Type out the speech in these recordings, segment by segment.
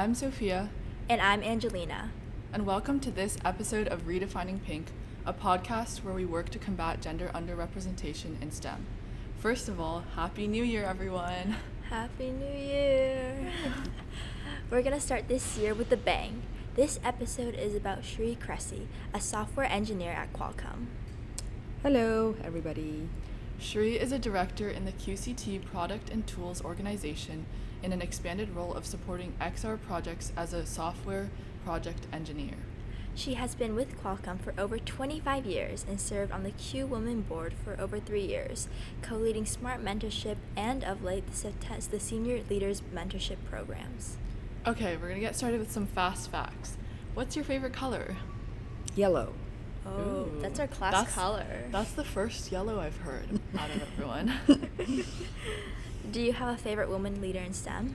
I'm Sophia. And I'm Angelina. And welcome to this episode of Redefining Pink, a podcast where we work to combat gender underrepresentation in STEM. First of all, Happy New Year, everyone! Happy New Year! We're gonna start this year with a bang. This episode is about Sri Cressy, a software engineer at Qualcomm. Hello, everybody. Sri is a director in the QCT Product and Tools organization in an expanded role of supporting XR projects as a software project engineer. She has been with Qualcomm for over 25 years and served on the Q Women board for over three years, co leading Smart Mentorship and, of late, the Senior Leaders Mentorship programs. Okay, we're gonna get started with some fast facts. What's your favorite color? Yellow. Oh, Ooh, that's our class that's, color. That's the first yellow I've heard out of everyone. Do you have a favorite woman leader in STEM?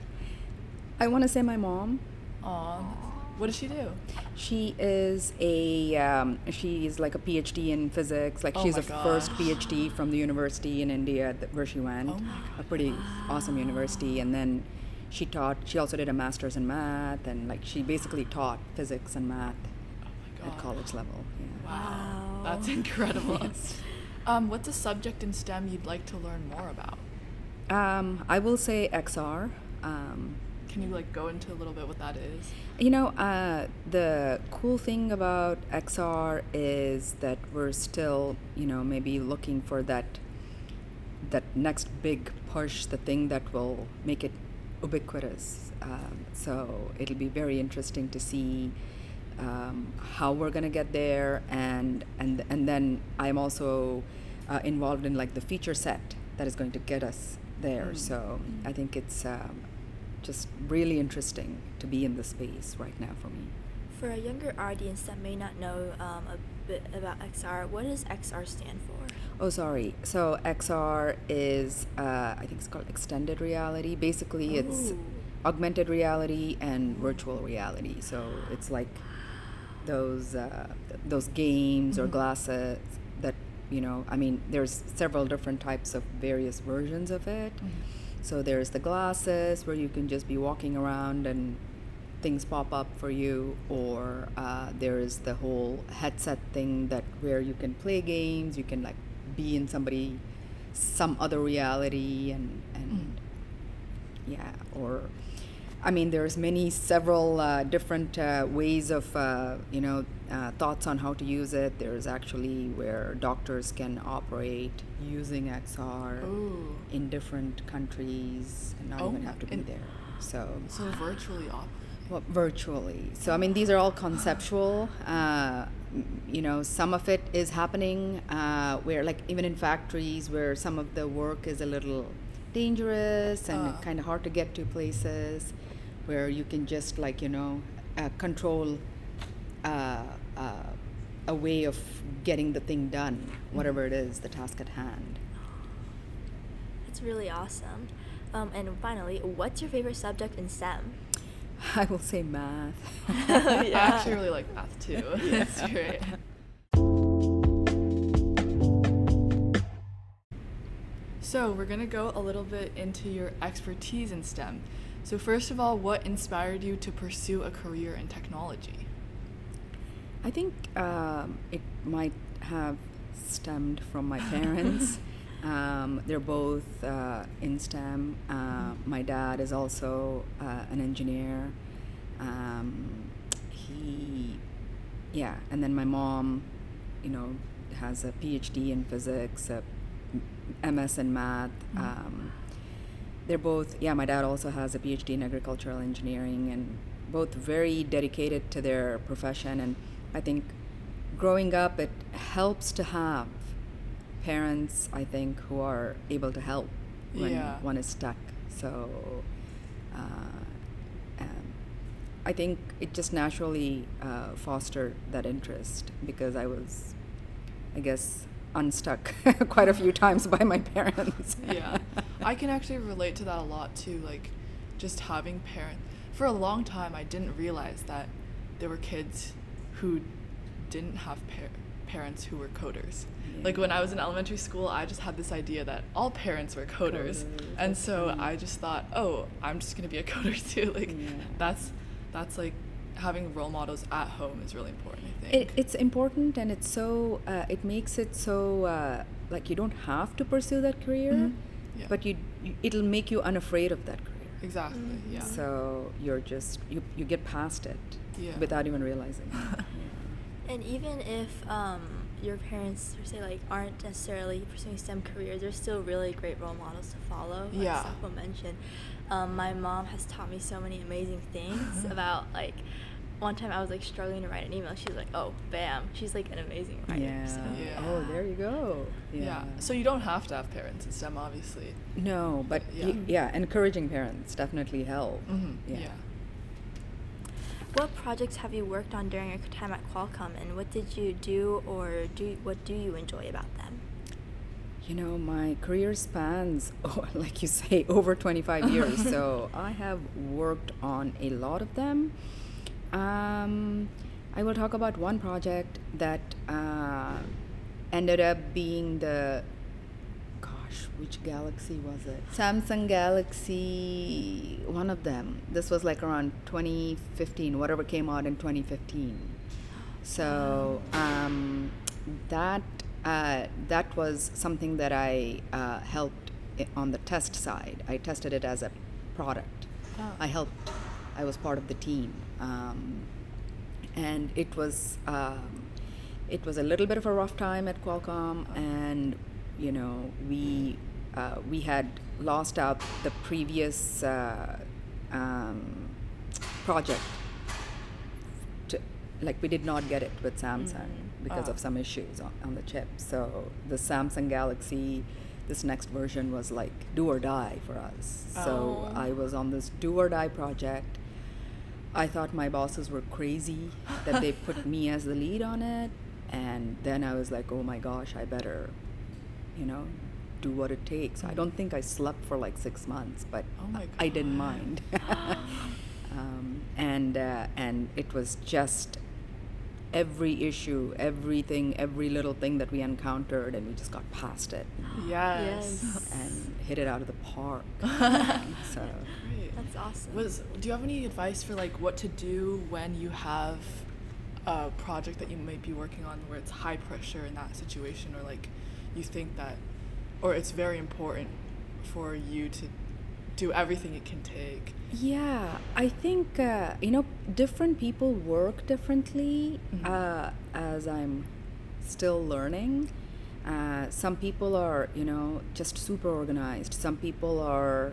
I want to say my mom. Aw. What does she do? She is a um, she is like a PhD in physics. Like oh she's a gosh. first PhD from the university in India that, where she went. Oh my a pretty awesome university. And then she taught. She also did a master's in math, and like she basically taught physics and math oh my at college level. Yeah. Wow, that's incredible. yes. um, what's a subject in STEM you'd like to learn more about? Um, I will say XR. Um, Can you like go into a little bit what that is? You know, uh, the cool thing about XR is that we're still, you know, maybe looking for that that next big push, the thing that will make it ubiquitous. Um, so it'll be very interesting to see um, how we're gonna get there, and and and then I'm also uh, involved in like the feature set that is going to get us there. Mm. So I think it's um, just really interesting to be in the space right now for me. For a younger audience that may not know um, a bit about XR, what does XR stand for? Oh, sorry. So XR is, uh, I think it's called extended reality. Basically, Ooh. it's augmented reality and virtual reality. So it's like those uh, those games mm-hmm. or glasses you know. I mean, there's several different types of various versions of it. Mm-hmm. So there's the glasses where you can just be walking around and things pop up for you, or uh, there's the whole headset thing that where you can play games, you can like be in somebody, some other reality, and and mm. yeah, or I mean, there's many, several uh, different uh, ways of, uh, you know, uh, thoughts on how to use it. There's actually where doctors can operate using XR Ooh. in different countries and not oh, even have to be there. So, so virtually operate. Well, virtually. So, I mean, these are all conceptual. Uh, you know, some of it is happening uh, where, like, even in factories where some of the work is a little dangerous and kind of hard to get to places where you can just like you know uh, control uh, uh, a way of getting the thing done, whatever it is, the task at hand. That's really awesome. Um, and finally, what's your favorite subject in STEM? I will say math. yeah. I actually really like math too. That's great. So, we're going to go a little bit into your expertise in STEM. So, first of all, what inspired you to pursue a career in technology? I think um, it might have stemmed from my parents. um, they're both uh, in STEM. Uh, my dad is also uh, an engineer. Um, he, yeah, and then my mom, you know, has a PhD in physics, a MS in math. Mm-hmm. Um, they're both yeah my dad also has a phd in agricultural engineering and both very dedicated to their profession and i think growing up it helps to have parents i think who are able to help when yeah. one is stuck so uh, um, i think it just naturally uh, fostered that interest because i was i guess unstuck quite a few times by my parents. yeah. I can actually relate to that a lot too, like just having parents. For a long time, I didn't realize that there were kids who didn't have par- parents who were coders. Yeah. Like when I was in elementary school, I just had this idea that all parents were coders. coders. And so I just thought, oh, I'm just going to be a coder too. Like yeah. that's that's like having role models at home is really important. I think It, it's important and it's so uh, it makes it so uh, like you don't have to pursue that career, Mhm. Yeah. but you, it'll make you unafraid of that career. exactly Mhm. yeah. So you're just you you get past it Yeah. without even realizing. And even if um, your parents, say, like aren't necessarily pursuing STEM careers, they're still really great role models to follow. Like Yeah. Sako mentioned, um, my mom has taught me so many amazing things about like. One time I was like struggling to write an email. She's like, "Oh, bam!" She's like an amazing writer. Yeah. So. Yeah. Oh, there you go. yeah. Yeah. So you don't have to have parents in STEM, obviously. No, but Yeah. yeah, yeah encouraging parents definitely help. Mhm. Yeah. yeah. What projects have you worked on during your time at Qualcomm, and what did you do, or do what do you enjoy about them? You know, my career spans, oh, like you say, over 25 years. so I have worked on a lot of them. Um, I will talk about one project that uh, ended up being the, gosh, which galaxy was it? Samsung Galaxy, one of them. This was like around 2015, whatever came out in 2015. So um, that uh, that was something that I uh, helped on the test side. I tested it as a product. Oh. I helped. I was part of the team, um, and it was um, it was a little bit of a rough time at Qualcomm, and you know we uh, we had lost out the previous uh, um, project to, like we did not get it with Samsung Mm. because Ah. of some issues on, on the chip. So the Samsung Galaxy, this next version was like do or die for us. So Oh. I was on this do or die project. I thought my bosses were crazy that they put me as the lead on it, and then I was like, oh my gosh, I better, you know, do what it takes. I don't think I slept for like six months, but Oh my I didn't mind. um, and uh, and it was just every issue, everything, every little thing that we encountered, and we just got past it Yes. Yes. and hit it out of the park. so Great. That's awesome. Was do you have any advice for like what to do when you have a project that you might be working on where it's high pressure in that situation or like you think that or it's very important for you to do everything it can take. Yeah, I think uh, you know different people work differently. Mhm. Uh, as I'm still learning, uh, some people are you know just super organized. Some people are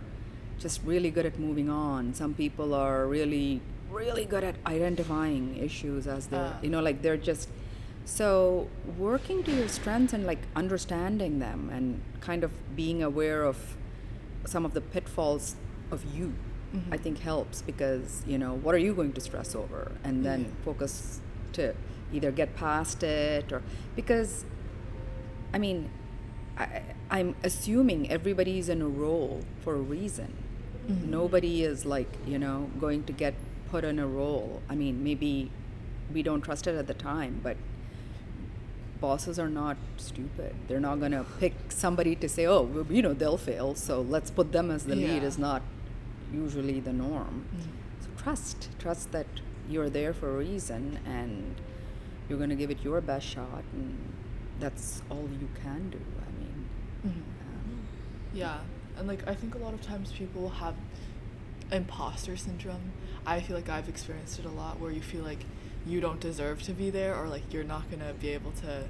just really good at moving on. Some people are really really good at identifying issues as they're Ah. you know like they're just so working to your strengths and like understanding them and kind of being aware of some of the pitfalls of you i Mhm. think helps because you know what are you going to stress over and then Yeah. focus to either get past it or because i mean I, i'm assuming everybody's in a role for a reason Mhm. nobody is like you know going to get put in a role i mean maybe we don't trust it at the time but bosses are not stupid they're not going to pick somebody to say oh well, you know they'll fail so let's put them as the lead is not usually the norm Mhm. so trust trust that you're there for a reason and you're going to give it your best shot and that's all you can do i mean Mhm. um, Yeah, and like I think a lot of times people have imposter syndrome. I feel like I've experienced it a lot where you feel like you don't deserve to be there or like you're not gonna be able to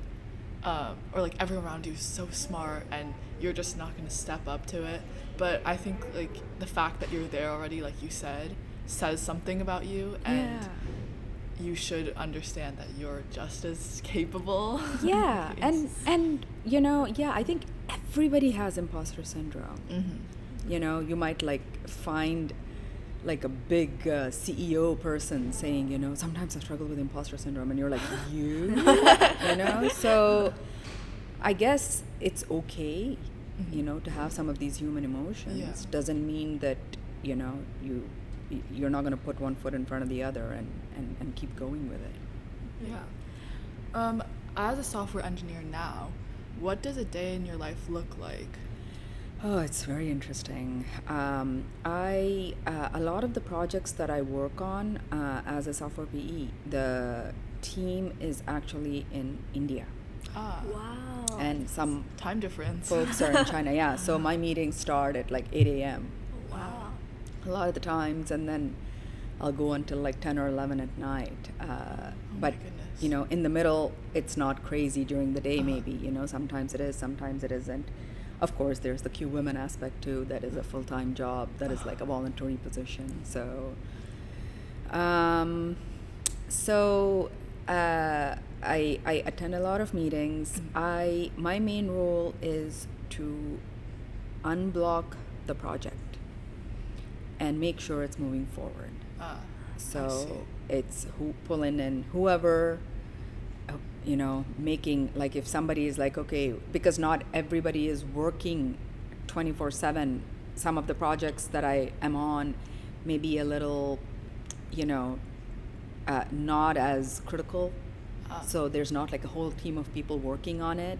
um, or like everyone around you is so smart and you're just not gonna step up to it. But I think like the fact that you're there already, like you said, says something about you and Yeah. you should understand that you're just as capable. yeah and and you know yeah i think everybody has imposter syndrome Mhm. you know you might like find like a big uh, ceo person saying you know sometimes i struggle with imposter syndrome and you're like you you know so i guess it's okay Mhm. you know to have some of these human emotions Yeah. doesn't mean that you know you you're not going to put one foot in front of the other and, and, and keep going with it Yeah. Um, as a software engineer now, what does a day in your life look like? Oh, it's very interesting. Um, I uh, a lot of the projects that I work on uh, as a software PE, the team is actually in India, Ah. Wow. and some Time difference. folks are in China. Yeah, so my meetings start at like 8 a.m. Wow. a lot of the times, and then I'll go until like 10 or 11 at night. Uh, my but you know, in the middle, it's not crazy during the day. Uh-huh. Maybe you know, sometimes it is, sometimes it isn't. Of course, there's the Q women aspect too. That is a full-time job. That is like a voluntary position. So, um, so uh, I I attend a lot of meetings. I my main role is to unblock the project and make sure it's moving forward. Ah. So it's who pulling in whoever, uh, you know, making like if somebody is like okay, because not everybody is working twenty four seven. Some of the projects that I am on may be a little, you know, uh, not as critical. Ah. So there's not like a whole team of people working on it,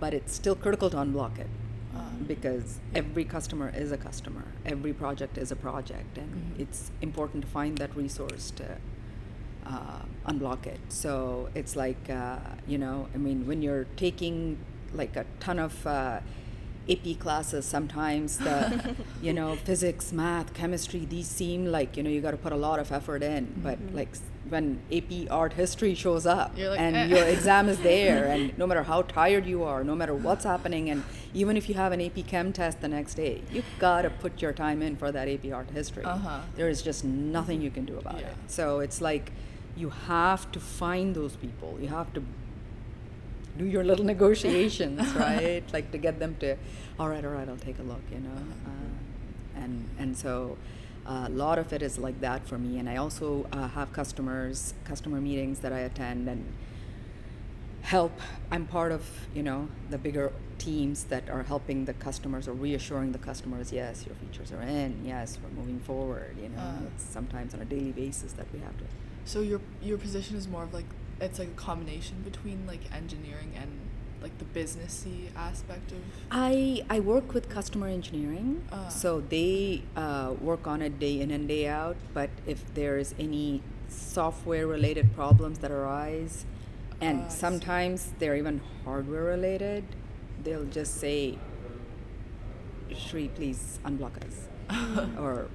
but it's still critical to unblock it Ah. because every customer is a customer every project is a project and Mhm. it's important to find that resource to uh, unblock it so it's like uh, you know i mean when you're taking like a ton of uh, ap classes sometimes the you know physics math chemistry these seem like you know you got to put a lot of effort in but Mhm. like when ap art history shows up like, and eh. your exam is there and no matter how tired you are no matter what's happening and even if you have an ap chem test the next day you've gotta put your time in for that ap art history Uh-huh. there is just nothing you can do about Yeah. it so it's like you have to find those people. You have to do your little negotiations right? Like to get them to all right all right i'll take a look you know? Uh-huh. uh, and and so uh, a lot of it is like that for me. And i also uh, have customers customer meetings that i attend and help. I'm part of you know the bigger teams that are helping the customers or reassuring the customers yes your features are in. Yes we're moving forward you know? Uh. it's sometimes on a daily basis that we have to So your your position is more of like it's like a combination between like engineering and like the businessy aspect of. I I work with customer engineering, Ah. so they uh, work on it day in and day out. But if there is any software related problems that arise, and see. sometimes they're even hardware related, they'll just say, "Sri, please unblock us," or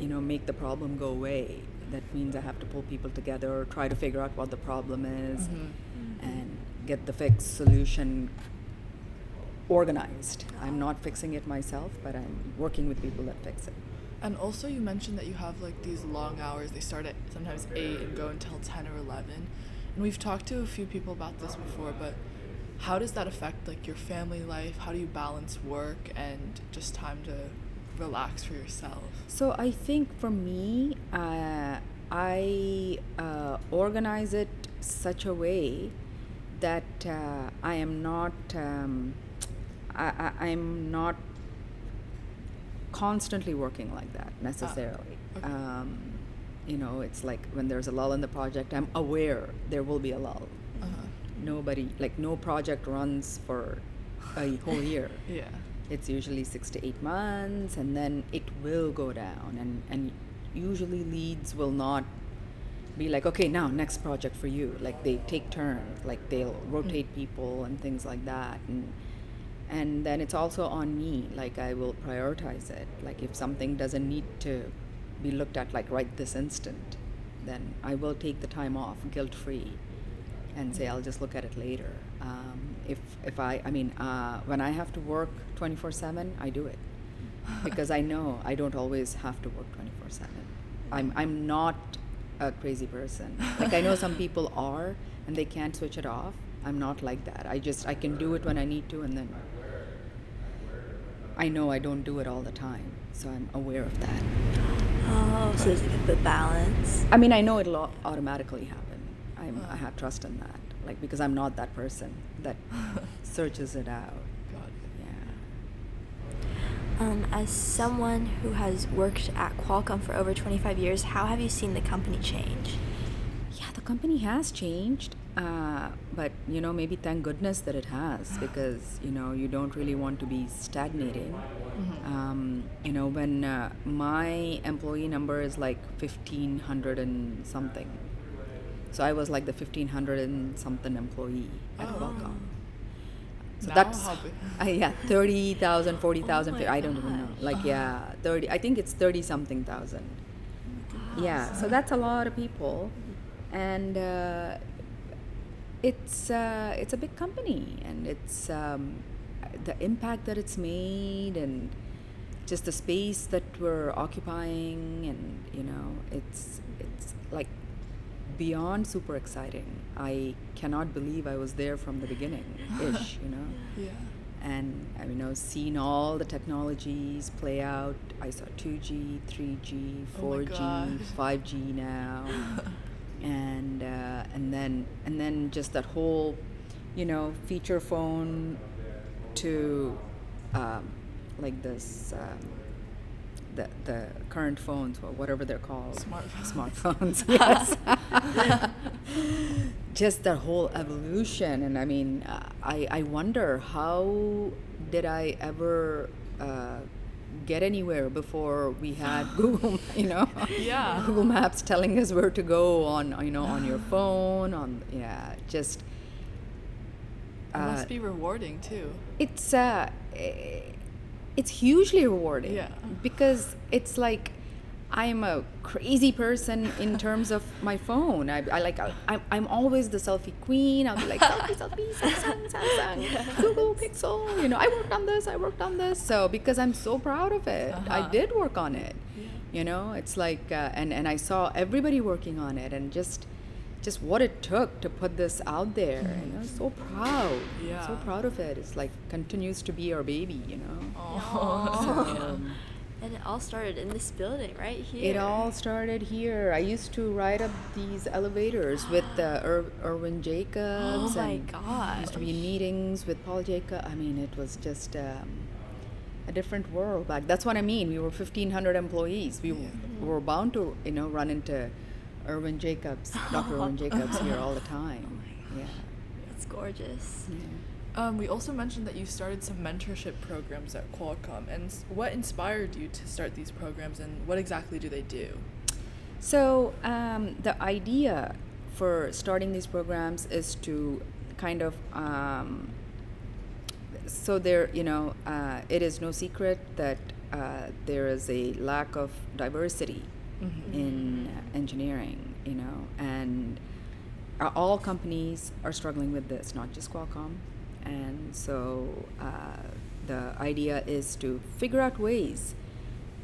you know, make the problem go away. That means I have pull people together, try to figure out what the problem is, Mhm. and get the fix solution organized. I'm not fixing it myself, but I'm working with people that fix it. And also, you mentioned that you have like these long hours. They start at sometimes eight and go until ten or eleven. And we've talked to a few people about this before, but how does that affect like your family life? How do you balance work and just time to relax for yourself? So I think for me, uh, I uh, organize it such a way that uh, I am not, um, I, I, I'm not constantly working like that necessarily. okay. Um, you know, it's like when there's a lull in the project, I'm aware there will be a lull. Uh-huh. Nobody, like, no project runs for a whole year. Yeah. It's usually six to eight months, and then it will go down. And, and usually leads will not be like, okay, now next project for you. Like they take turns, like they'll rotate people and things like that. And and then it's also on me. Like I will prioritize it. Like if something doesn't need to be looked at like right this instant, then I will take the time off, guilt free, and say I'll just look at it later. Um, if if I I mean uh, when I have to work twenty four seven, I do it because I know I don't always have to work twenty four seven. I'm I'm not a crazy person. Like I know some people are and they can't switch it off. I'm not like that. I just I can do it when I need to and then I know I don't do it all the time. So I'm aware of that. Oh, so there's like a good balance. I mean, I know it'll automatically happen. I'm, I have trust in that. Like because I'm not that person that searches it out. Got it. Yeah. Um, as someone who has worked at Qualcomm for over 25 years, how have you seen the company change? Yeah, the company has changed. uh, but you know, maybe thank goodness that it has because you know you don't really want to be stagnating. Mm-hmm. Um, you know, when uh, my employee number is like fifteen hundred and something, so I was like the fifteen hundred and something employee at Oh. Qualcomm. So Now that's uh, yeah, 30,000, 40,000, Oh I don't even know. Like yeah, 30 I think it's 30 something thousand. Yeah, so that's a lot of people, and uh, it's uh, it's a big company, and it's um, the impact that it's made, and just the space that we're occupying, and you know, it's it's like beyond super exciting. I cannot believe I was there from the beginning, ish, you know Yeah. and I mean, I've seen all the technologies play out. I saw 2G, 3G, Oh 4G, gosh. 5G now, and uh, and then and then just that whole, you know, feature phone to um, like this. Um, the, the current phones, or whatever they're called, Smartphones. smartphones, yes. Just the whole evolution, and I mean, uh, I I wonder how did I ever uh, get anywhere before we had Google, you know, Yeah. Google Maps telling us where to go on, you know, on your phone, on yeah, just. It must uh, be rewarding too. it's uh eh, it's hugely rewarding Yeah. because it's like i'm a crazy person in terms of my phone i, I like I, I'm, I'm always the selfie queen i'll be like selfie selfie samsung samsung google pixel you know i worked on this i worked on this so because i'm so proud of it i Uh-huh. did work on it Yeah. you know it's like uh, and and i saw everybody working on it and just just what it took to put this out there and I'm so proud Yeah. so proud of it it's like continues to be our baby you know Oh. So, And it all started in this building right here. it all started here i used to ride up these elevators with uh, Ir- irwin jacobs Oh my and used to be in meetings with paul jacobs i mean it was just um, a different world back that's what i mean we were 1500 employees we Yeah. were bound to you know run into irwin jacobs dr irwin jacobs here all the time yeah, It's gorgeous. yeah. Um, we also mentioned that you started some mentorship programs at Qualcomm, and what inspired you to start these programs, and what exactly do they do? So um, the idea for starting these programs is to kind of um, so there you know uh, it is no secret that uh, there is a lack of diversity Mhm. in engineering you know and all companies are struggling with this not just qualcomm and so uh, the idea is to figure out ways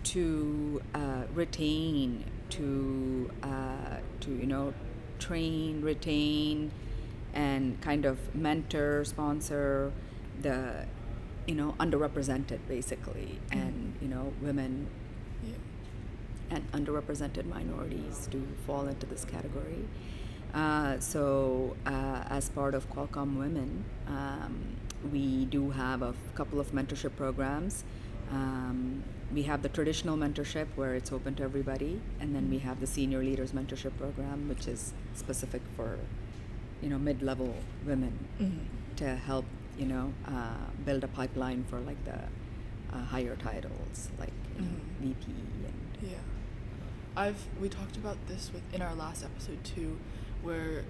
to uh, retain to uh, to you know train retain and kind of mentor sponsor the you know underrepresented basically and you know women. And underrepresented minorities do fall into this category. Uh, so, uh, as part of Qualcomm Women, um, we do have a couple of mentorship programs. Um, we have the traditional mentorship where it's open to everybody, and then we have the senior leaders mentorship program, which is specific for, you know, mid-level women Mhm. to help, you know, uh, build a pipeline for like the uh, higher titles, like Mhm. VP and Yeah. I've we talked about this with in our last episode too, where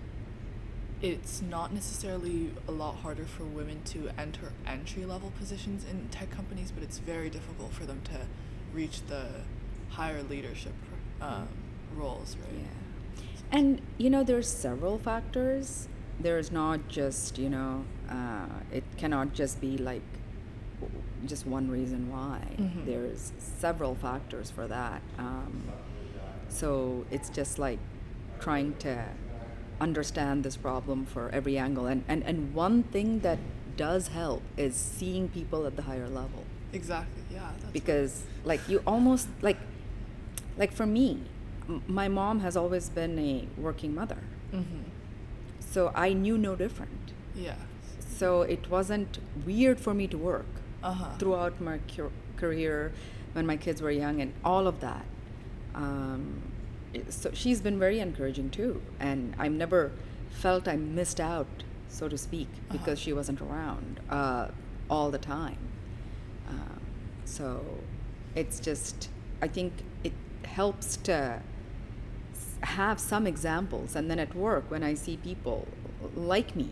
it's not necessarily a lot harder for women to enter entry level positions in tech companies, but it's very difficult for them to reach the higher leadership um, roles, right? Yeah. And you know, there's several factors. There's not just you know, uh, it cannot just be like just one reason why. Mhm. There's several factors for that. Um, so it's just like trying to understand this problem for every angle. And, and and one thing that does help is seeing people at the higher level Exactly. Yeah. That's because like you almost like like for me m- my mom has always been a working mother Mm-hmm. so i knew no different Yeah. so it wasn't weird for me to work Uh huh. throughout my cur- career when my kids were young and all of that um, so she's been very encouraging too and I've never felt I missed out, so to speak, Uh-huh. because she wasn't around uh, all the time. Um, so it's just, I think it helps to have some examples. And then at work, when I see people like me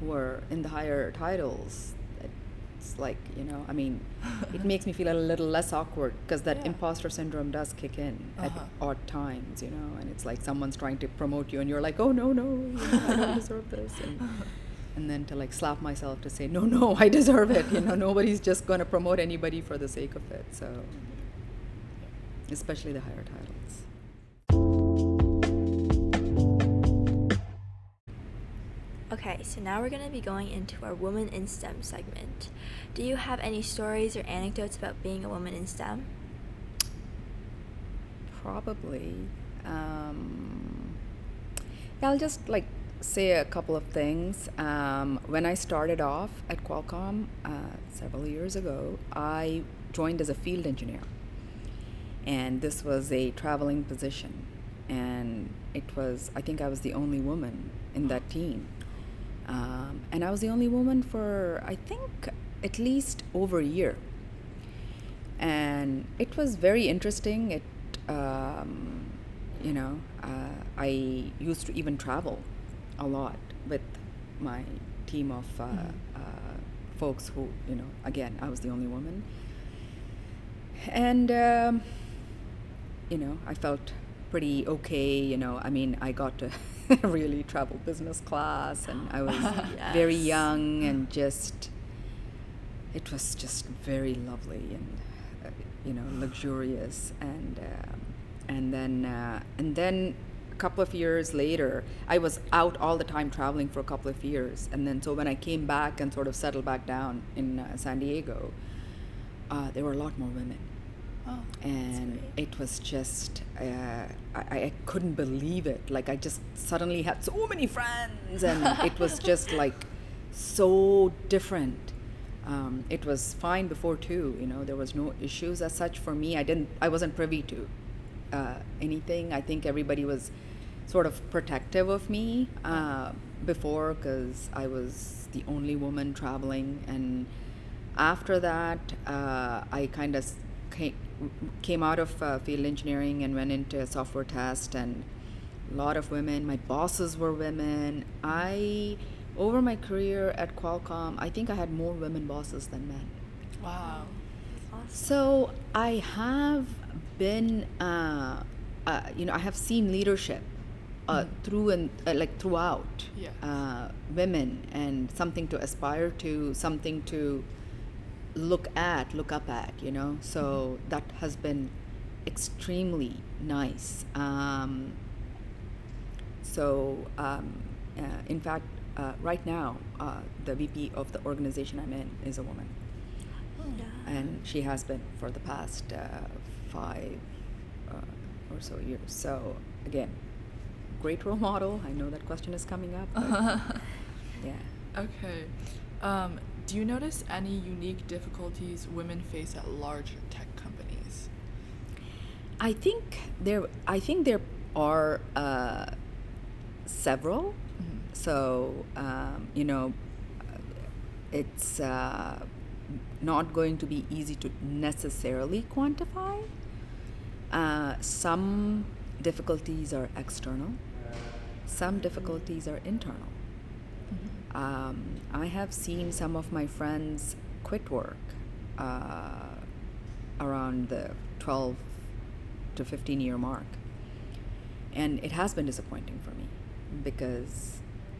who are in the higher titles, it's like, you know, I mean, it makes me feel a little less awkward because that Yeah. imposter syndrome does kick in Uh-huh. at odd times, you know, and it's like someone's trying to promote you and you're like, oh, no, no, you know, I don't deserve this. And, and then to like slap myself to say, no, no, I deserve it. You know, nobody's just going to promote anybody for the sake of it. So, especially the higher titles. Okay, so now we're going to be going into our Women in STEM segment. Do you have any stories or anecdotes about being a woman in STEM? Probably. Um, yeah, I'll just like say a couple of things. Um, when I started off at Qualcomm uh, several years ago, I joined as a field engineer, and this was a traveling position, and it was I think I was the only woman in that team, um, and I was the only woman for I think at least over a year and it was very interesting. It, um, you know, uh, I used to even travel a lot with my team of uh, Mhm. uh, folks who, you know, again, I was the only woman, and um, you know, I felt pretty okay. You know, I mean, I got to really travel business class, and I was very young and just it was just very lovely and uh, you know luxurious. And um and then uh, and then a couple of years later i was out all the time traveling for a couple of years. And then so when i came back and sort of settled back down in uh, san diego uh, there were a lot more women Oh, and it was just uh, I, I couldn't believe it. Like i just suddenly had so many friends and it was just like so different. Um, it was fine before too you know there was no issues as such for me. I didn't i wasn't privy to uh, anything. I think everybody was sort of protective of me uh, before because i was the only woman traveling. And after that uh, i kind of came, out of uh, field engineering and went into software test and a lot of women my bosses were women i over my career at qualcomm i think i had more women bosses than men wow. Awesome. so I have been, uh, uh, you know, I have seen leadership uh, Mhm. through and uh, like throughout Yeah. uh, women and something to aspire to, something to look at, look up at, you know. So that has been extremely nice. Um, so, um, uh, in fact, uh, right now, uh, the VP of the organization I'm in is a woman Yeah. and she has been for the past uh, five uh, or so years. So again, great role model. I know that question is coming up. Yeah. Okay. Um, do you notice any unique difficulties women face at larger tech companies? I think there. I think there are uh, several. Mhm. So um, you know, it's uh, not going to be easy to necessarily quantify. Uh, some difficulties are external. Some difficulties are internal. Um, I have seen some of my friends quit work uh, around the 12 to 15 year mark. And it has been disappointing for me because,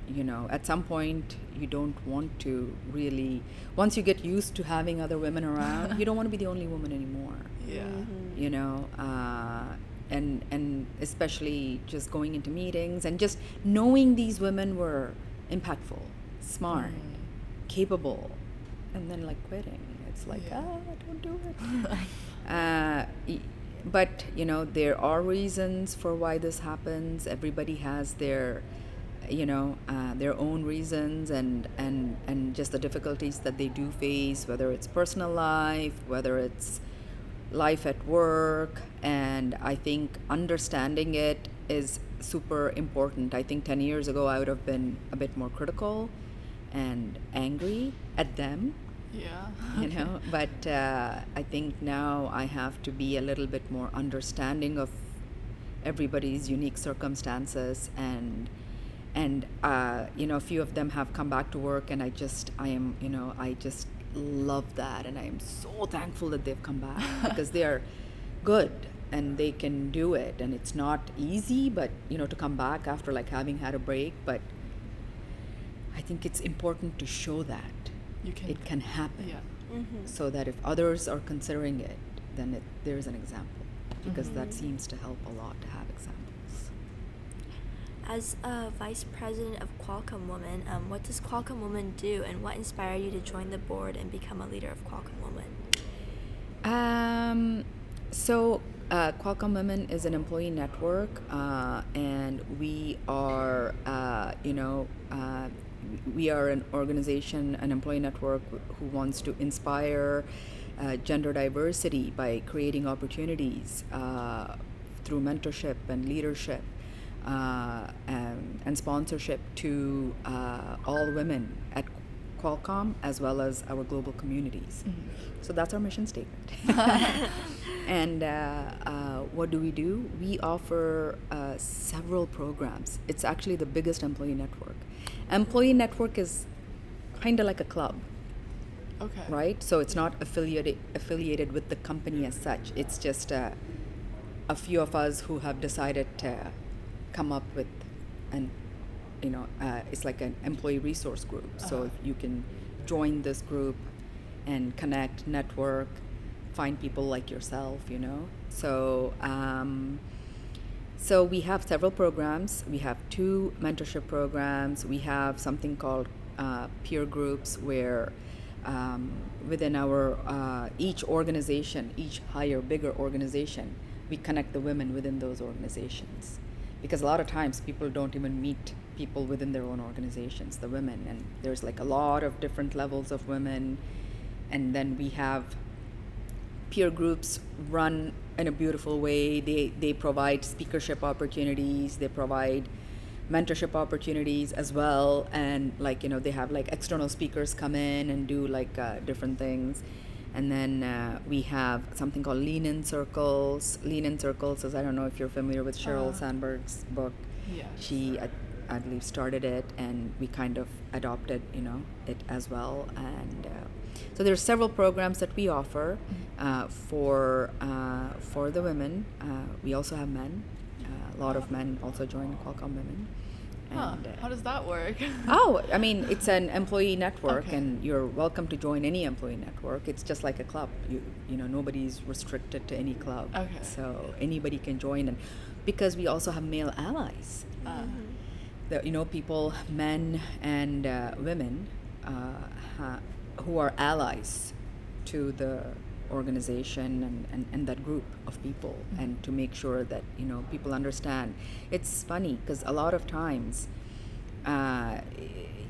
you know, at some point you don't want to really, once you get used to having other women around, you don't want to be the only woman anymore Yeah. Mhm. you know uh, and and especially just going into meetings and just knowing these women were impactful smart Mm. capable and then like quitting it's like Yeah. ah don't do it uh, but you know there are reasons for why this happens everybody has their you know uh, their own reasons and and and just the difficulties that they do face whether it's personal life whether it's life at work and i think understanding it is super important. I think 10 years ago I would have been a bit more critical and angry at them, Yeah. you know. But uh, I think now I have to be a little bit more understanding of everybody's unique circumstances and and uh, you know a few of them have come back to work and I just I am you know I just love that and I am so thankful that they've come back because they are good and they can do it and it's not easy but you know to come back after like having had a break but I think it's important to show that You can. it can happen Yeah. Mm-hmm. so that if others are considering it, then it, there's an example because that Mhm. seems to help a lot to have examples. As a vice president of Qualcomm Women, um, what does Qualcomm Women do, and what inspired you to join the board and become a leader of Qualcomm Women? Um, so uh, Qualcomm Women is an employee network, uh, and we are, uh, you know, uh, we are an organization, an employee network who wants to inspire uh, gender diversity by creating opportunities uh, through mentorship and leadership. Uh, and, and sponsorship to uh, all women at Qualcomm as well as our global communities. Mhm. So that's our mission statement. and uh, uh, what do we do? We offer uh, several programs. It's actually the biggest employee network. Employee network is kind of like a club, Okay. right? So it's not affiliated affiliated with the company as such. It's just uh, a few of us who have decided to come up with an you know uh, it's like an employee resource group so Uh-huh. if you can join this group and connect network find people like yourself you know so um, so we have several programs. We have two mentorship programs. We have something called uh, peer groups where um, within our uh, each organization each higher bigger organization we connect the women within those organizations. Because a lot of times people don't even meet people within their own organizations the women. And there's like a lot of different levels of women. And then we have peer groups run in a beautiful way. They they provide speakership opportunities they provide mentorship opportunities as well. And like you know they have like external speakers come in and do like uh, different things. And then uh, we have something called lean in circles. Lean in circles is i don't know if you're familiar with sheryl Uh. sandberg's book. Yes. she I, I believe started it and we kind of adopted you know it as well. And uh, so there are several programs that we offer uh, for uh, for the women uh, we also have men uh, a lot of men also join qualcomm women Huh. and, uh, How does that work? Oh, I mean, it's an employee network, Okay. and you're welcome to join any employee network. It's just like a club. You, you know, nobody's restricted to any club. Okay. So anybody can join, and because we also have male allies, Uh, the, you know, people, men and uh, women, uh, ha, who are allies to the organization and, and, and that group of people Mhm. and to make sure that you know people understand. It's funny because a lot of times uh,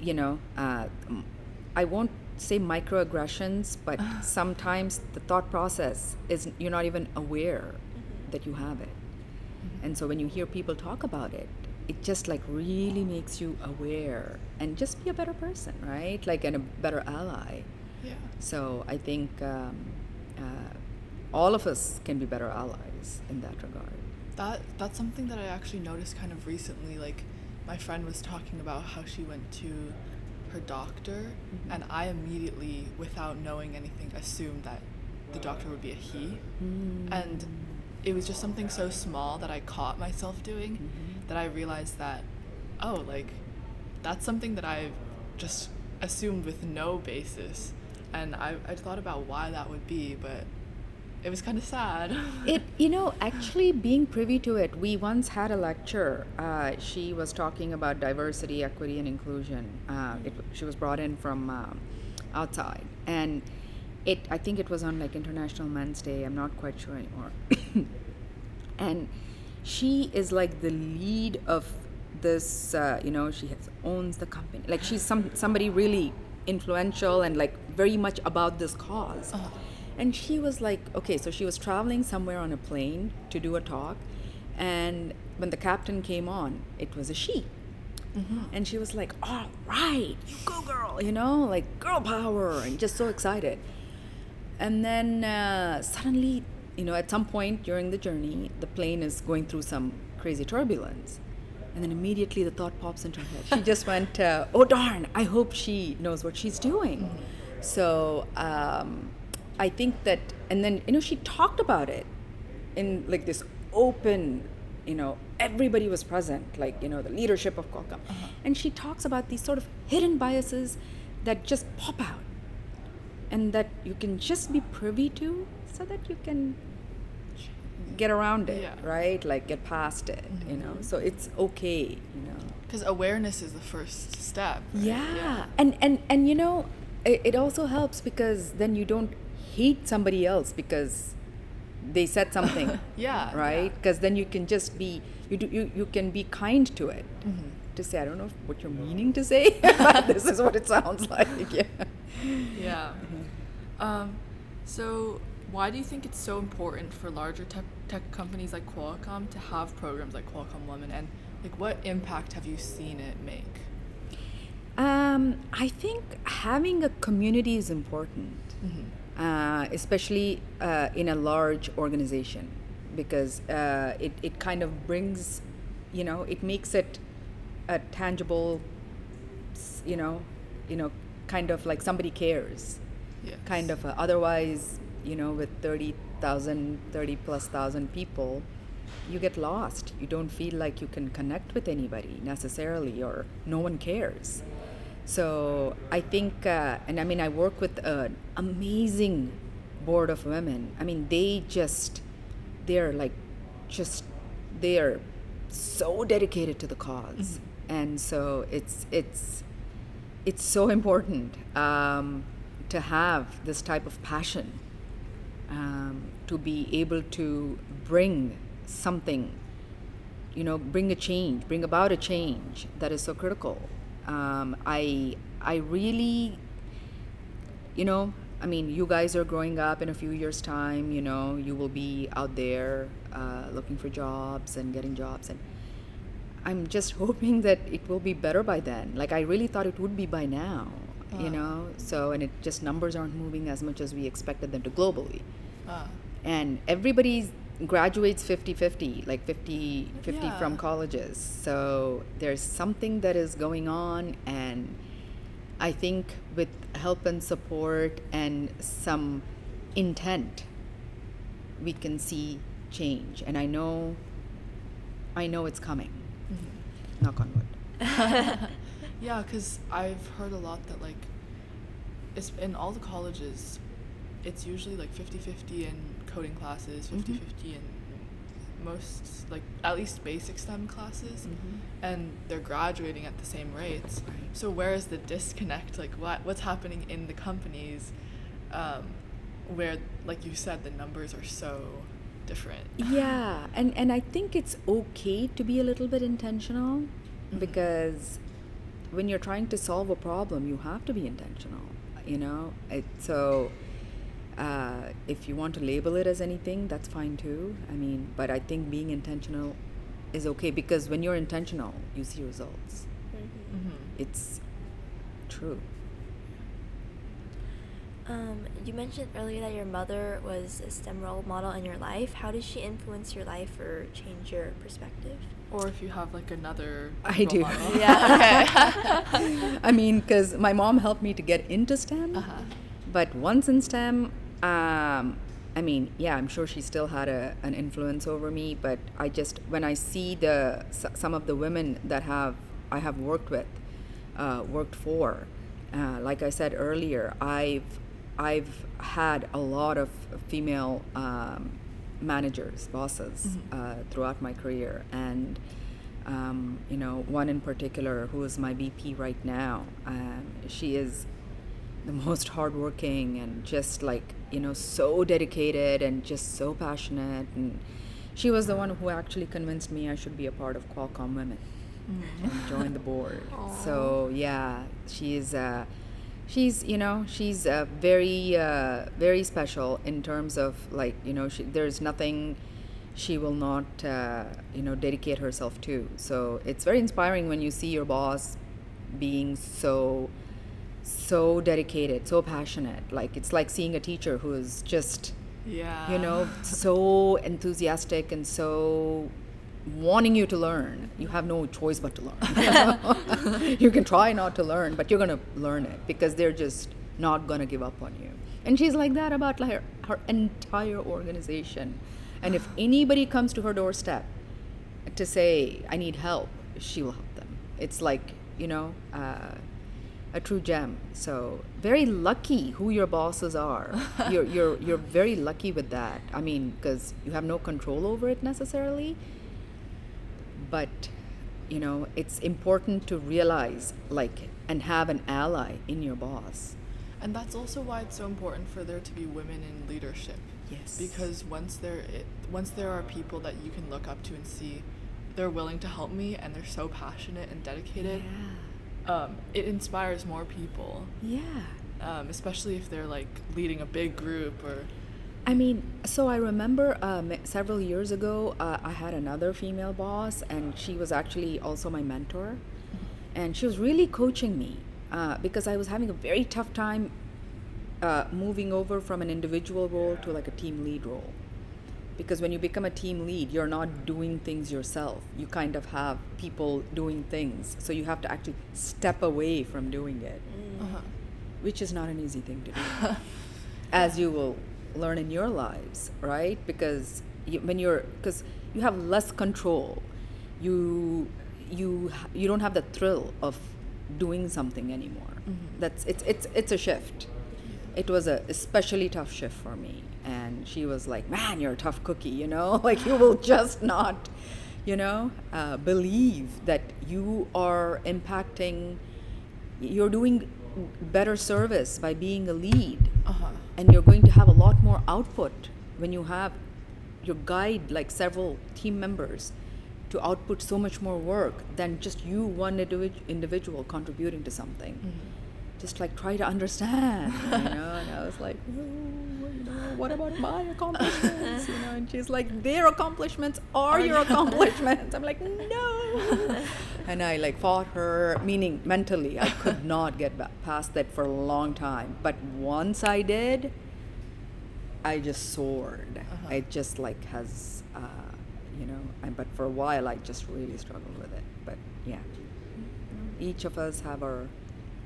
you know uh, i won't say microaggressions but sometimes the thought process is you're not even aware that you have it. And so when you hear people talk about it, it just like really makes you aware and just be a better person, right? Like and a better ally. yeah. So I think um, uh, all of us can be better allies in that regard. That that's something that I actually noticed kind of recently. Like, my friend was talking about how she went to her doctor, Mhm. and I immediately, without knowing anything, assumed that the doctor would be a he, and it was just something so small that I caught myself doing Mhm. That I realized that, oh, like, that's something that I've just assumed with no basis, and I I thought about why that would be, but it was kind of sad. it you know actually being privy to it we once had a lecture uh, she was talking about diversity equity and inclusion. Uh, it, she was brought in from um, outside. And it i think it was on like international men's day i'm not quite sure anymore. And she is like the lead of this uh, you know she has owns the company like she's some somebody really influential and like very much about this cause Uh-huh. and she was like okay so she was traveling somewhere on a plane to do a talk and when the captain came on, it was a she. And she was like, all right, you go, girl, you know, like girl power, and just so excited. And then uh, suddenly, you know, at some point during the journey, the plane is going through some crazy turbulence. And then immediately the thought pops into her head. She just went, uh, oh, darn, I hope she knows what she's doing. So um, I think that, and then, you know, she talked about it in like this open, you know, everybody was present, like, you know, the leadership of Qualcomm. And she talks about these sort of hidden biases that just pop out and that you can just be privy to so that you can get around it, Yeah. right? Like get past it, you know? So it's okay, you know? Because awareness is the first step. right? Yeah. And, and, and you know, it, it also helps because then you don't hate somebody else because they said something. Yeah, Right? yeah. Because then you can just be, you, do, you, you can be kind to it. Mm-hmm. To say, I don't know what you're meaning to say, but this is what it sounds like. Yeah. Yeah. Um, so, why do you think it's so important for larger tech, tech companies like Qualcomm to have programs like Qualcomm Women, and like what impact have you seen it make? Um, I think having a community is important, uh, especially uh, in a large organization, because uh, it, it kind of brings, you know, it makes it a tangible, you know, you know, kind of like somebody cares, Yes. kind of. A, otherwise, you know, with 30,000, 30 plus thousand people, you get lost. You don't feel like you can connect with anybody necessarily, or no one cares. So I think, uh, and I mean, I work with an amazing board of women. I mean, they just, they're like, just, they're so dedicated to the because and so it's it's it's so important um, to have this type of passion um, to be able to bring something you know bring a change bring about a change that is so critical. Um, i i really you know i mean you guys are growing up in a few years time you know you will be out there uh, looking for jobs and getting jobs and i'm just hoping that it will be better by then. Like i really thought it would be by now you know? So and it just numbers aren't moving as much as we expected them to globally. Ah. and everybody graduates 50-50 like 50 50 Yeah. from colleges. So there's something that is going on and i think with help and support and some intent we can see change. And i know i know it's coming. Mm-hmm. knock on wood Yeah, because I've heard a lot that, like, it's in all the colleges, it's usually like 50 50 in coding classes, 50 Mhm. 50 in most, like, at least basic STEM classes, Mhm. and they're graduating at the same rates. Right. So, where is the disconnect? Like, what what's happening in the companies um, where, like you said, the numbers are so different? yeah and and i think it's okay to be a little bit intentional Mhm. because when you're trying to solve a problem you have to be intentional you know it, so uh, if you want to label it as anything that's fine too i mean but i think being intentional is okay because when you're intentional you see results Mm-hmm. it's true Um, you mentioned earlier that your mother was a STEM role model in your life. How did she influence your life or change your perspective? Or if you have like another. I role do. model. Yeah. okay. I mean, because my mom helped me to get into STEM, Uh-huh. but once in STEM, um, I mean, yeah, I'm sure she still had a, an influence over me. But I just when I see the s- some of the women that have I have worked with, uh, worked for, uh, like I said earlier, I've I've had a lot of female um, managers, bosses Mhm. uh, throughout my career, and um, you know, one in particular who is my VP right now. Um, she is the most hardworking and just like you know so dedicated and just so passionate. And she was the one who actually convinced me I should be a part of Qualcomm Women Mm. and join the board. So yeah, she's uh, she's you know she's uh, very uh, very special in terms of like you know she, there's nothing she will not, uh, you know, dedicate herself to. So it's very inspiring when you see your boss being so, so dedicated, so passionate. Like it's like seeing a teacher who is just, Yeah. you know, so enthusiastic and so wanting you to learn. You have no choice but to learn. you can try not to learn, but you're going to learn it because they're just not going to give up on you. And she's like that about like her, her entire organization. And if anybody comes to her doorstep to say, I need help, she will help them. It's like, you know, uh, a true gem. So very lucky who your bosses are. you're, you're, you're very lucky with that. I mean, because you have no control over it necessarily. You know, it's important to realize, like, and have an ally in your boss. And that's also why it's so important for there to be women in leadership. Yes. Because once there it, once there are people that you can look up to and see they're willing to help me and they're so passionate and dedicated, um, it inspires more people. Yeah. Um, especially if they're like leading a big group or I mean, so I remember um, several years ago, uh, I had another female boss, and she was actually also my mentor. And she was really coaching me uh, because I was having a very tough time uh, moving over from an individual role to like a team lead role. Because when you become a team lead, you're not doing things yourself. You kind of have people doing things. So you have to actually step away from doing it, uh-huh. which is not an easy thing to do as you will learn in your lives, right? Because you, when you're, because you have less control, you you you don't have the thrill of doing something anymore. Mhm. That's it's it's it's a shift. It was a especially tough shift for me, and she was like, "Man, you're a tough cookie," you know, like you will just not, you know, uh, believe that you are impacting. You're doing better service by being a lead Uh-huh. and you're going to have a lot more output when you have your guide like several team members to output so much more work than just you one individ- individual contributing to something Mhm. just like try to understand you know and i was like "Oh, you know what about my accomplishments? You know and she's like their accomplishments are your accomplishments. I'm like no. And i like fought her meaning mentally i could not get past that for a long time. But once i did i just soared. Uh-huh. it just like has uh, you know and, but for a while i just really struggled with it. But yeah. Each of us have our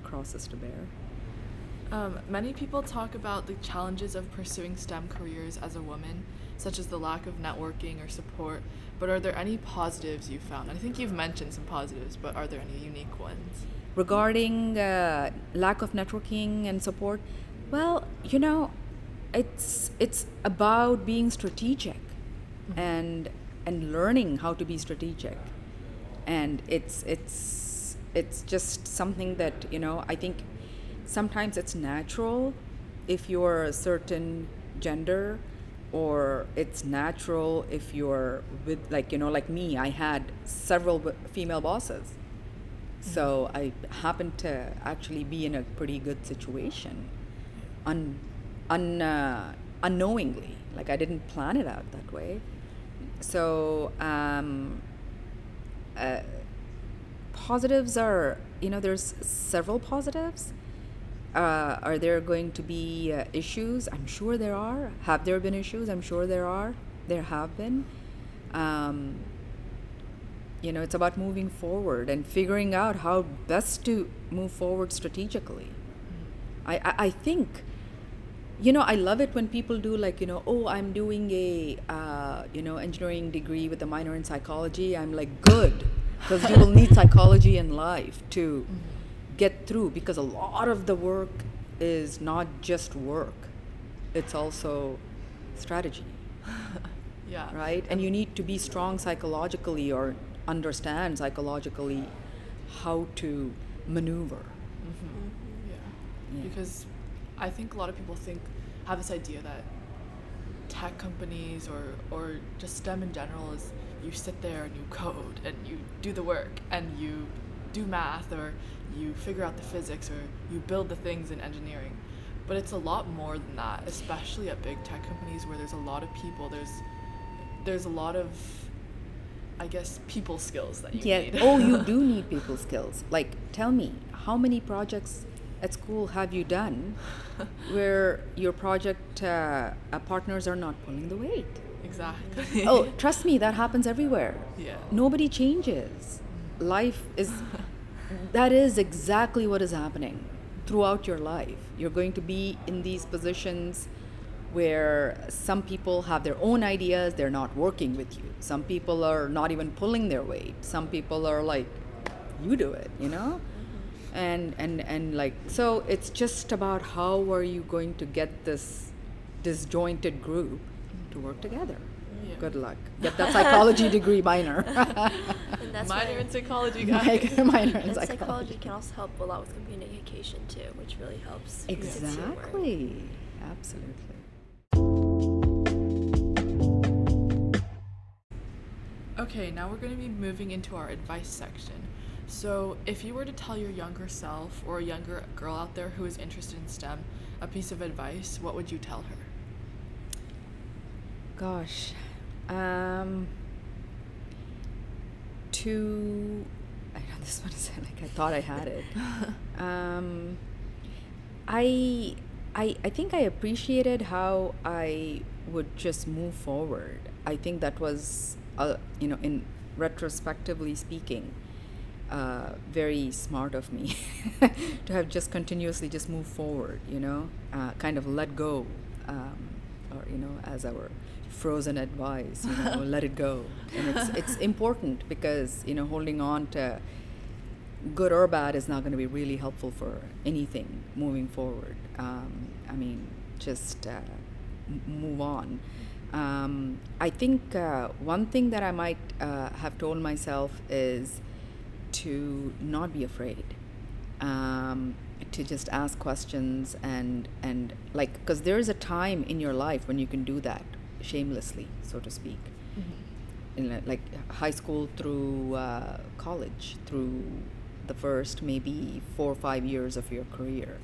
crosses to bear Um, many people talk about the challenges of pursuing STEM careers as a woman, such as the lack of networking or support. But are there any positives you found? I think you've mentioned some positives, but are there any unique ones? regarding uh, lack of networking and support well you know it's it's about being strategic and and learning how to be strategic and it's it's it's just something that you know i think sometimes it's natural if you're a certain gender or it's natural if you're with like you know like me i had several female bosses so I happened to actually be in a pretty good situation, un, un, uh, unknowingly. Like I didn't plan it out that way. So um, uh, positives are, you know, there's several positives. Uh, are there going to be uh, issues? I'm sure there are. Have there been issues? I'm sure there are. There have been. Um, you know it's about moving forward and figuring out how best to move forward strategically I, I think you know i love it when people do like you know oh i'm doing a uh, you know engineering degree with a minor in psychology i'm like good because you will need psychology in life to get through because a lot of the work is not just work it's also strategy Yeah. right? And you need to be strong psychologically or understand psychologically how to maneuver. hmm Yeah. Yeah. Because I think a lot of people think have this idea that tech companies or or just STEM in general is you sit there and you code and you do the work and you do math or you figure out the physics or you build the things in engineering. But it's a lot more than that, especially at big tech companies where there's a lot of people. There's there's a lot of, I guess, people skills that you need. yeah. need. oh, you do need people skills. Like, tell me, how many projects at school have you done where your project uh, uh, partners are not pulling the weight? exactly. oh, trust me, that happens everywhere. Yeah. Nobody changes. Life is, that is exactly what is happening throughout your life. You're going to be in these positions where some people have their own ideas, they're not working with you. Some people are not even pulling their weight. Some people are like, you do it, you know? Mm-hmm. And, and, and like, so it's just about how are you going to get this disjointed group to work together. Yeah. Good luck. Get that psychology degree minor. And that's Minor why- in psychology, guys. minor in And psychology. psychology can also help a lot with communication too, which really helps. Exactly. Absolutely. Okay, now we're going to be moving into our advice section. So, if you were to tell your younger self or a younger girl out there who is interested in STEM a piece of advice, what would you tell her? Gosh. Um, to. I know this one is like I thought I had it. um, I, I, I think I appreciated how I would just move forward. I think that was, uh, you know, in retrospectively speaking, uh, very smart of me to have just continuously just moved forward. You know, uh, kind of let go, um, or you know, as our frozen advice, you know, let it go. And it's it's important because you know holding on to good or bad is not going to be really helpful for anything moving forward. Um, I mean, just uh, move on. Um, I think uh, one thing that I might uh, have told myself is to not be afraid, um, to just ask questions and and like because there is a time in your life when you can do that shamelessly, so to speak. In a- like high school through uh, college through the first maybe four or five years of your career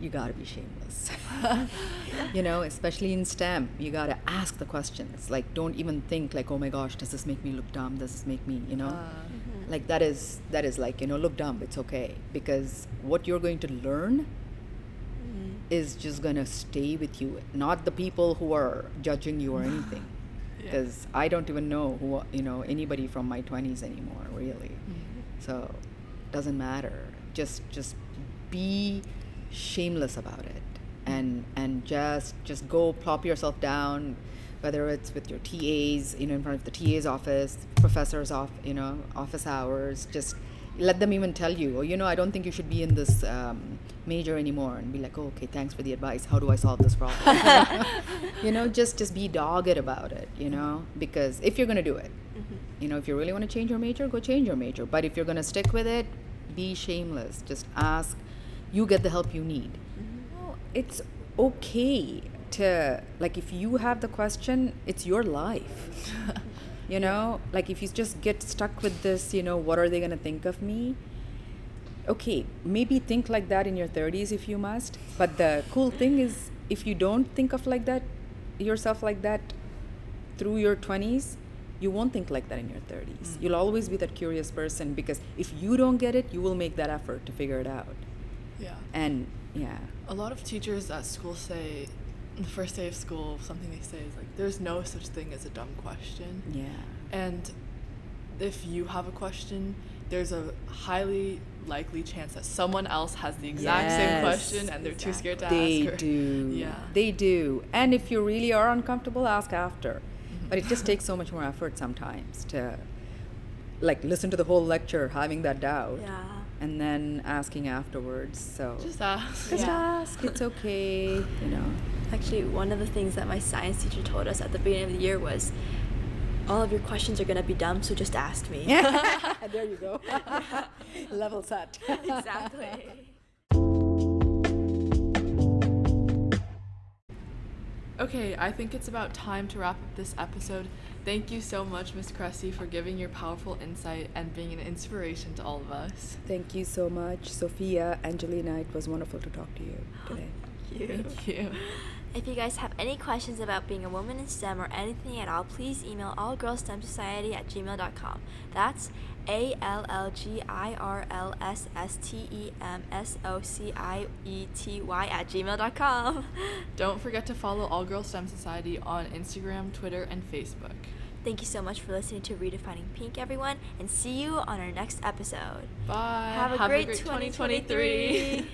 you got to be shameless. You know especially in stem you got to ask the questions. Like don't even think like oh my gosh does this make me look dumb? Does this make me you know? Uh, like that is that is like you know look dumb it's okay. Because what you're going to learn. Is just going to stay with you not the people who are judging you or anything. Yeah. because i don't even know who you know anybody from my 20s anymore really. Mhm. so doesn't matter. Just just be shameless about it. And and just just go plop yourself down whether it's with your TAs you know in front of the TA's office professors off you know office hours. Just let them even tell you oh you know I don't think you should be in this um, major anymore and be like oh, okay thanks for the advice. How do I solve this problem? You know just just be dogged about it you know? Because if you're going to do it Mhm. you know if you really want to change your major go change your major. But if you're going to stick with it be shameless. Just ask. You get the help you need. Well, it's okay to like if you have the question it's your life you know like if you just get stuck with this you know what are they going to think of me okay maybe think like that in your 30s if you must but the cool thing is if you don't think of like that yourself like that through your 20s you won't think like that in your 30s Mm. you'll always be that curious person because if you don't get it you will make that effort to figure it out Yeah. and yeah A lot of teachers at school say, the first day of school, something they say is like, there's no such thing as a dumb question. yeah And if you have a question, there's a highly likely chance that someone else has the exact same question and they're too scared to they ask. Or, they do Yeah. they do and if you really are uncomfortable ask after Mhm. but it just takes so much more effort sometimes to like listen to the whole lecture having that doubt Yeah. And then asking afterwards so Just ask. just Yeah. ask it's okay you know Actually, one of the things that my science teacher told us at the beginning of the year was, all of your questions are gonna be dumb, so just ask me. And there you go level set exactly. Okay, I think it's about time to wrap up this episode. Thank you so much, Miss Cressy, for giving your powerful insight and being an inspiration to all of us. thank you so much sophia angelina it was wonderful to talk to you today You. Thank you. If you guys have any questions about being a woman in STEM or anything at all, please email allgirlsstemsociety at gmail.com. That's a L L G I R L S S T E M S O C I E T Y at gmail.com. Don't forget to follow All Girls STEM Society on Instagram, Twitter, and Facebook. Thank you so much for listening to Redefining Pink, everyone, and see you on our next episode. Bye. Have a, Have great, a great 2023.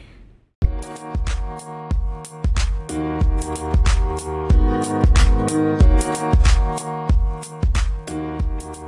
2023.